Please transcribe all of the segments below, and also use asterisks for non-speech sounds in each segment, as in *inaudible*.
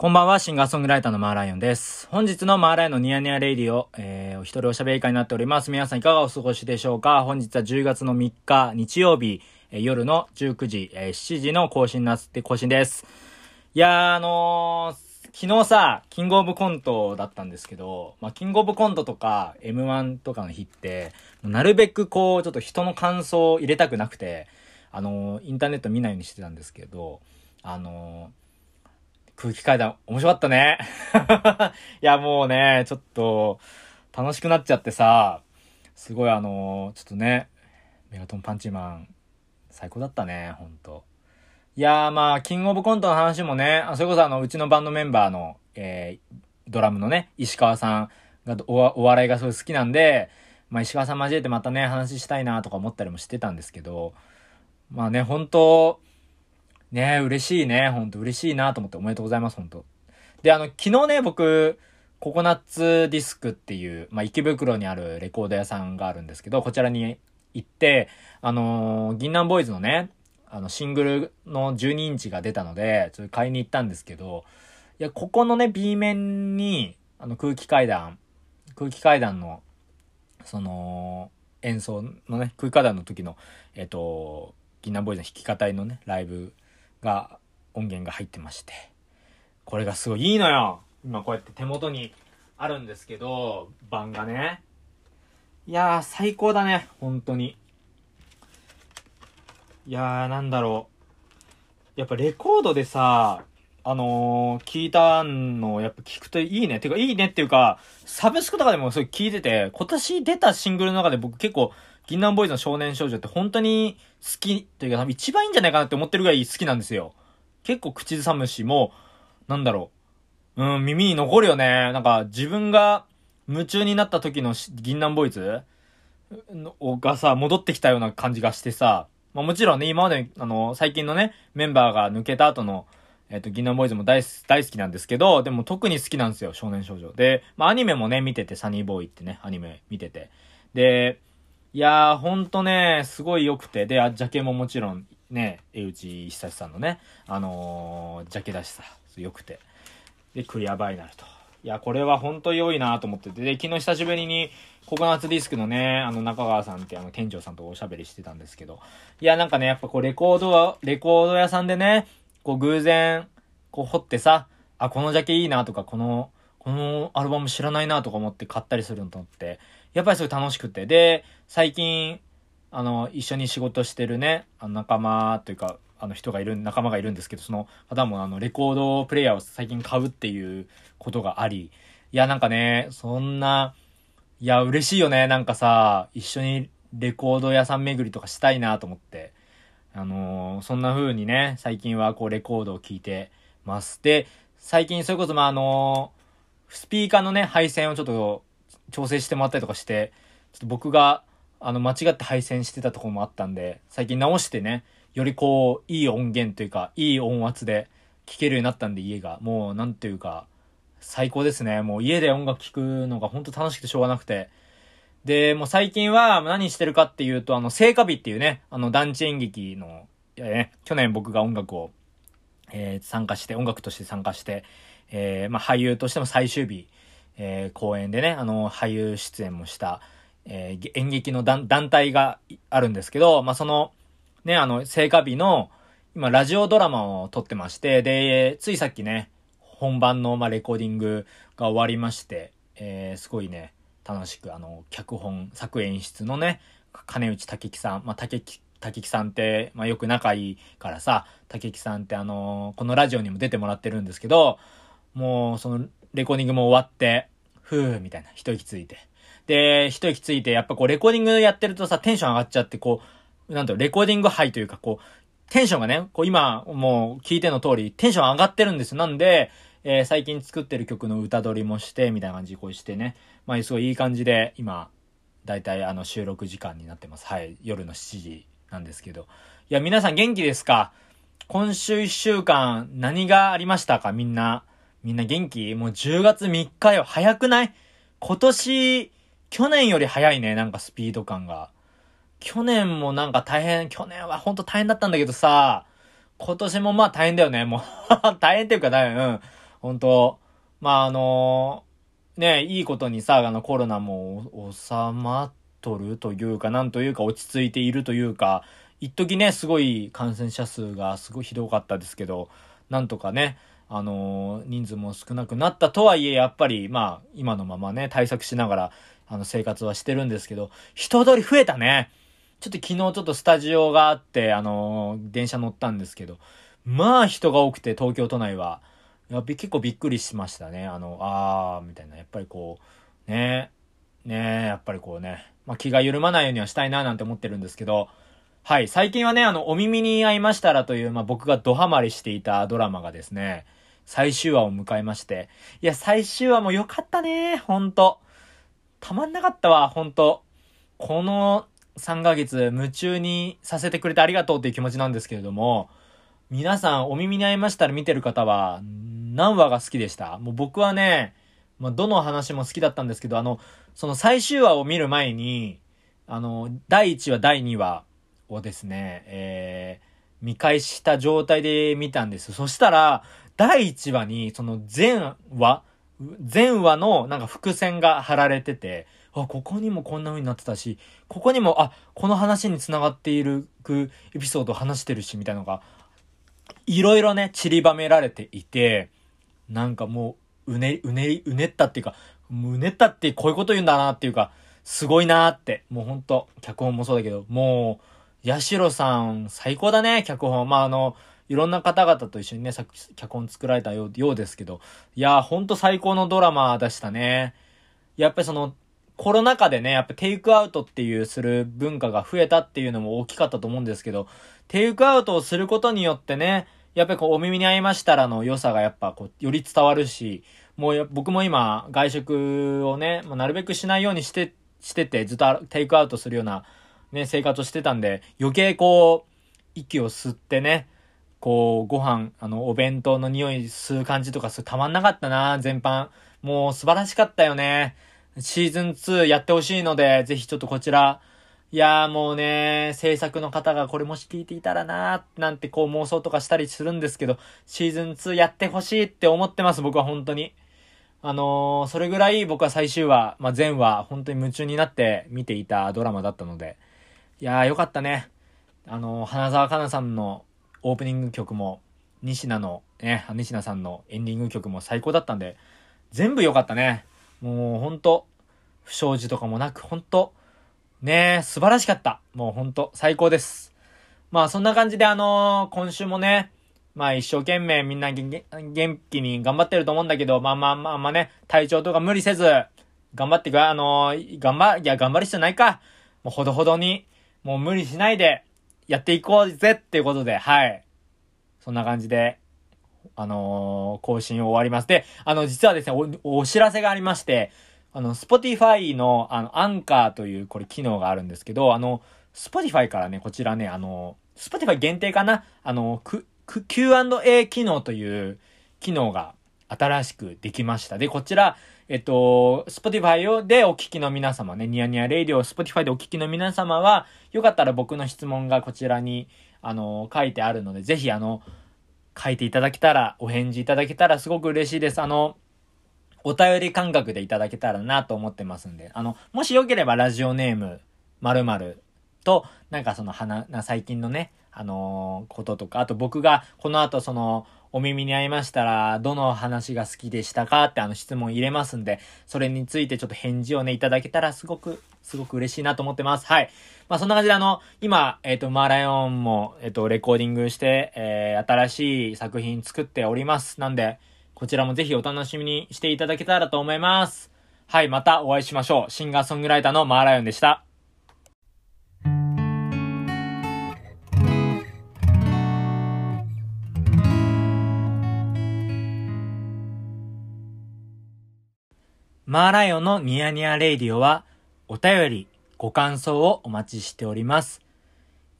こんばんは、シンガーソングライターのマーライオンです。本日のマーライオンのニヤニヤレイディオ、えー、お一人おしゃべり会になっております。皆さんいかがお過ごしでしょうか？本日は10月の3日、日曜日、えー夜の19時、えー7時の更新なって、更新です。いやー、あのー、昨日さ、キングオブコントだったんですけど、まあ、キングオブコントとか M1 とかの日って、なるべくこう、ちょっと人の感想を入れたくなくて、あのー、インターネット見ないようにしてたんですけど、あのー、空気階段面白かったね。*laughs* いや、もうね、ちょっと、楽しくなっちゃってさ、すごいあのーちょっとね、メガトンパンチマン、最高だったね、ほんと。いやーまあ、キングオブコントの話もね、それこそあの、うちのバンドメンバーの、えー、ドラムのね、石川さんがおお笑いがすごい好きなんで、まあ石川さん交えてまたね、話したいなとか思ったりもしてたんですけど、まあね、本当ね嬉しいね。ほんと嬉しいなと思っておめでとうございます、ほんと。で、あの、昨日ね、僕、ココナッツディスクっていう、まあ、池袋にあるレコード屋さんがあるんですけど、こちらに行って、あのー銀杏ボーイズのね、あの、シングルの12インチが出たので、ちょっと買いに行ったんですけど、いや、ここのね、B 面に、あの、空気階段、空気階段の、その、演奏のね、空気階段の時の、えっ、と、銀杏ボーイズの弾き語りのね、ライブが、音源が入ってまして、これがすごいいいのよ今こうやって手元にあるんですけど、版がね。いやー、最高だね、本当に。いやー、なんだろう。やっぱレコードでさ、あのー聞いたのを、やっぱ聞くといいね。てか、いいねっていうか、サブスクとかでもそれ聞いてて、今年出たシングルの中で僕結構、銀杏ボーイズの少年少女って本当に好きというか、一番いいんじゃないかなって思ってるぐらい好きなんですよ。結構口ずさむし、も、なんだろう。うん、耳に残るよね。なんか、自分が夢中になった時の銀杏ボーイズのがさ、戻ってきたような感じがしてさ、まあもちろんね、今まで、あの、最近のね、メンバーが抜けた後の、えっ、と、銀杏ボーイズも大大好きなんですけど、でも特に好きなんですよ、少年少女。で、まあアニメもね、見てて、サニーボーイってね、アニメ見てて。で、いやー、ほんとね、すごい良くて、で、あジャケももちろん、ね、江内久志さんのね、あのージャケだしさ、良くて。で、クリアバイナルと。いや、これは本当良いなと思ってて、で、昨日久しぶりに、ココナッツディスクのね、あの、中川さんってあの、店長さんとおしゃべりしてたんですけど、いや、なんかね、やっぱこう、レコードは、レコード屋さんでね、こう、偶然、こう、掘ってさ、あ、このジャケいいなとか、この、このアルバム知らないなとか思って買ったりするのとって、やっぱりすごい楽しくて。で、最近、あの、一緒に仕事してるね、あの仲間というか、あの人がいる、仲間がいるんですけど、その方もあの、レコードプレイヤーを最近買うっていうことがあり、いや、なんかね、そんな、いや、嬉しいよね。なんかさ、一緒にレコード屋さん巡りとかしたいなと思って。あのーそんな風にね、最近はこうレコードを聴いてます。で、最近それこそまああのースピーカーのね、配線をちょっと調整してもらったりとかして、ちょっと僕が、あの、間違って配線してたとこもあったんで、最近直してね、よりこう、いい音源というか、いい音圧で聴けるようになったんで、家が。もう、なんていうか、最高ですね。もう家で音楽聴くのが本当楽しくてしょうがなくて。で、もう最近は何してるかっていうと、あの、聖火日っていうね、あの、団地演劇の、いやね、去年僕が音楽を、えー参加して、音楽として参加して、えーまあ、俳優としても最終日、えー公演でね、あの、俳優出演もした、えー演劇の団体があるんですけど、まあ、その、ね、あの、聖火日の、今、ラジオドラマを撮ってまして、で、ついさっきね、本番の、まあ、レコーディングが終わりまして、えーすごいね、楽しく、あの、脚本、作演出のね、金内武樹さん、まあ、武樹、武樹さんって、まあ、よく仲いいからさ、武樹さんってあのこのラジオにも出てもらってるんですけど、もう、その、レコーディングも終わって、ふー、みたいな、一息ついて。で、一息ついて、やっぱこう、レコーディングやってるとさ、テンション上がっちゃって、こう、なんだろう、レコーディングハイというか、こう、テンションがね、こう今、もう聞いての通り、テンション上がってるんですよ。なんで、えー最近作ってる曲の歌取りもして、みたいな感じこうしてね。まあ、すごいいい感じで、今、だいたいあの収録時間になってます。はい。夜の7時なんですけど。いや、皆さん元気ですか？今週1週間、何がありましたか？みんな。みんな元気？もう10月3日よ。早くない？今年、去年より早いね。なんかスピード感が。去年もなんか大変、去年はほんと大変だったんだけどさ、今年もまあ大変だよね。もう *laughs* 大変っていうか大変、うん。本当まああのね、いいことにさ、あのコロナも収まっとるというか、なんというか落ち着いているというか、一時ね、すごい感染者数がすごいひどかったですけど、なんとかね、あのー、人数も少なくなったとはいえ、やっぱり、まあ、今のままね、対策しながら、あの、生活はしてるんですけど、人通り増えたね。ちょっと昨日ちょっとスタジオがあって、あのー、電車乗ったんですけど、まあ人が多くて、東京都内は。や結構びっくりしましたね。あの、あー、みたいな。やっぱりこう、ねねやっぱりこうね、まあ、気が緩まないようにはしたいななんて思ってるんですけど、はい、最近はね、あの、お耳に合いましたらという、まあ、僕がドハマりしていたドラマがですね、最終話を迎えまして、いや、最終話も良かったね、ほんと。たまんなかったわ、ほんと。この3ヶ月夢中にさせてくれてありがとうっていう気持ちなんですけれども、皆さんお耳に合いましたら見てる方は何話が好きでした？もう僕はね、まあ、どの話も好きだったんですけど、あの、その最終話を見る前に、あの、第1話、第2話をですね、えー、見返した状態で見たんです。そしたら、第1話に、その全話、全話のなんか伏線が貼られてて、あ、ここにもこんな風になってたし、ここにも、あ、この話に繋がっているエピソードを話してるし、みたいなのが、いろいろね、散りばめられていて、なんかもう、うね、うね、うねったっていうか、うねったってこういうこと言うんだなっていうか、すごいなって、もうほんと、脚本もそうだけど、もう、ヤシロさん、最高だね、脚本。まあ、あの、いろんな方々と一緒にね、さっき脚本作られたようようですけど、いや、ほんと最高のドラマでしたね。やっぱりその、コロナ禍でね、やっぱテイクアウトっていうする文化が増えたっていうのも大きかったと思うんですけど、テイクアウトをすることによってね、やっぱりこう、お耳に合いましたらの良さがやっぱこう、より伝わるし、もう僕も今、外食をね、まあ、なるべくしないようにして、してて、ずっとテイクアウトするような、ね、生活をしてたんで、余計こう、息を吸ってね、こう、ご飯、あの、お弁当の匂い吸う感じとか、たまんなかったな、全般。もう素晴らしかったよね。シーズン2やってほしいので、ぜひちょっとこちら、いやーもうね、制作の方がこれもし聞いていたらなーなんてこう妄想とかしたりするんですけど、シーズン2やってほしいって思ってます、僕は本当に。あのー、それぐらい僕は最終話、まあ、前話、本当に夢中になって見ていたドラマだったので、いやーよかったね。あの、花澤香菜さんのオープニング曲も、西名の、ね、西名さんのエンディング曲も最高だったんで、全部良かったね。もうほんと、不祥事とかもなく、ほんと、ね、素晴らしかった。もうほんと、最高です。まあそんな感じであのー、今週もね、まあ一生懸命みんな元気に頑張ってると思うんだけど、まあまあまあまあね、体調とか無理せず、頑張ってくあのー、頑張、いや頑張る必要ないか。もうほどほどに、もう無理しないで、やっていこうぜっていうことで、はい。そんな感じで、あのー、更新を終わります。で、あの、実はですねお、お知らせがありまして、あの、Spotify の、あの、アンカーという、これ機能があるんですけど、あの、Spotify からね、こちらね、あの、Spotify 限定かな？あの、Q&A 機能という機能が新しくできました。で、こちら、えっと、Spotify でお聞きの皆様ね、ニヤニヤレイディオ、Spotify でお聞きの皆様は、よかったら僕の質問がこちらに、あの、書いてあるので、ぜひ、あの、書いていただけたら、お返事いただけたらすごく嬉しいです。あの、お便り感覚でいただけたらなと思ってますんで、あの、もしよければラジオネーム、〇〇と、なんかその花、な、最近のね、あのー、こととか、あと僕がこの後その、お耳に合いましたら、どの話が好きでしたかってあの質問入れますんで、それについてちょっと返事をね、いただけたらすごく、すごく嬉しいなと思ってます。はい。まあそんな感じであの、今、えっ、ー、と、マーライオンも、えっ、ー、と、レコーディングして、えー、新しい作品作っております。なんで、こちらもぜひお楽しみにしていただけたらと思います。はい、またお会いしましょう。シンガーソングライターのマーライオンでした。マーライオンのニヤニヤレイディオは、お便り、ご感想をお待ちしております。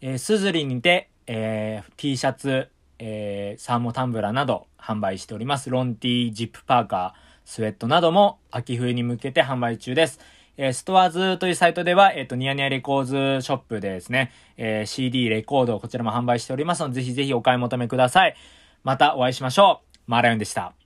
えー、すずりにて、えー、T シャツ、えー、サーモタンブラなど販売しております。ロンティー、ジップパーカー、スウェットなども秋冬に向けて販売中です。え、ストアズというサイトでは、えっ、ー、と、ニヤニヤレコーズショップでですね、えー、CD、レコード、こちらも販売しておりますので、ぜひぜひお買い求めください。またお会いしましょう。マーライオンでした。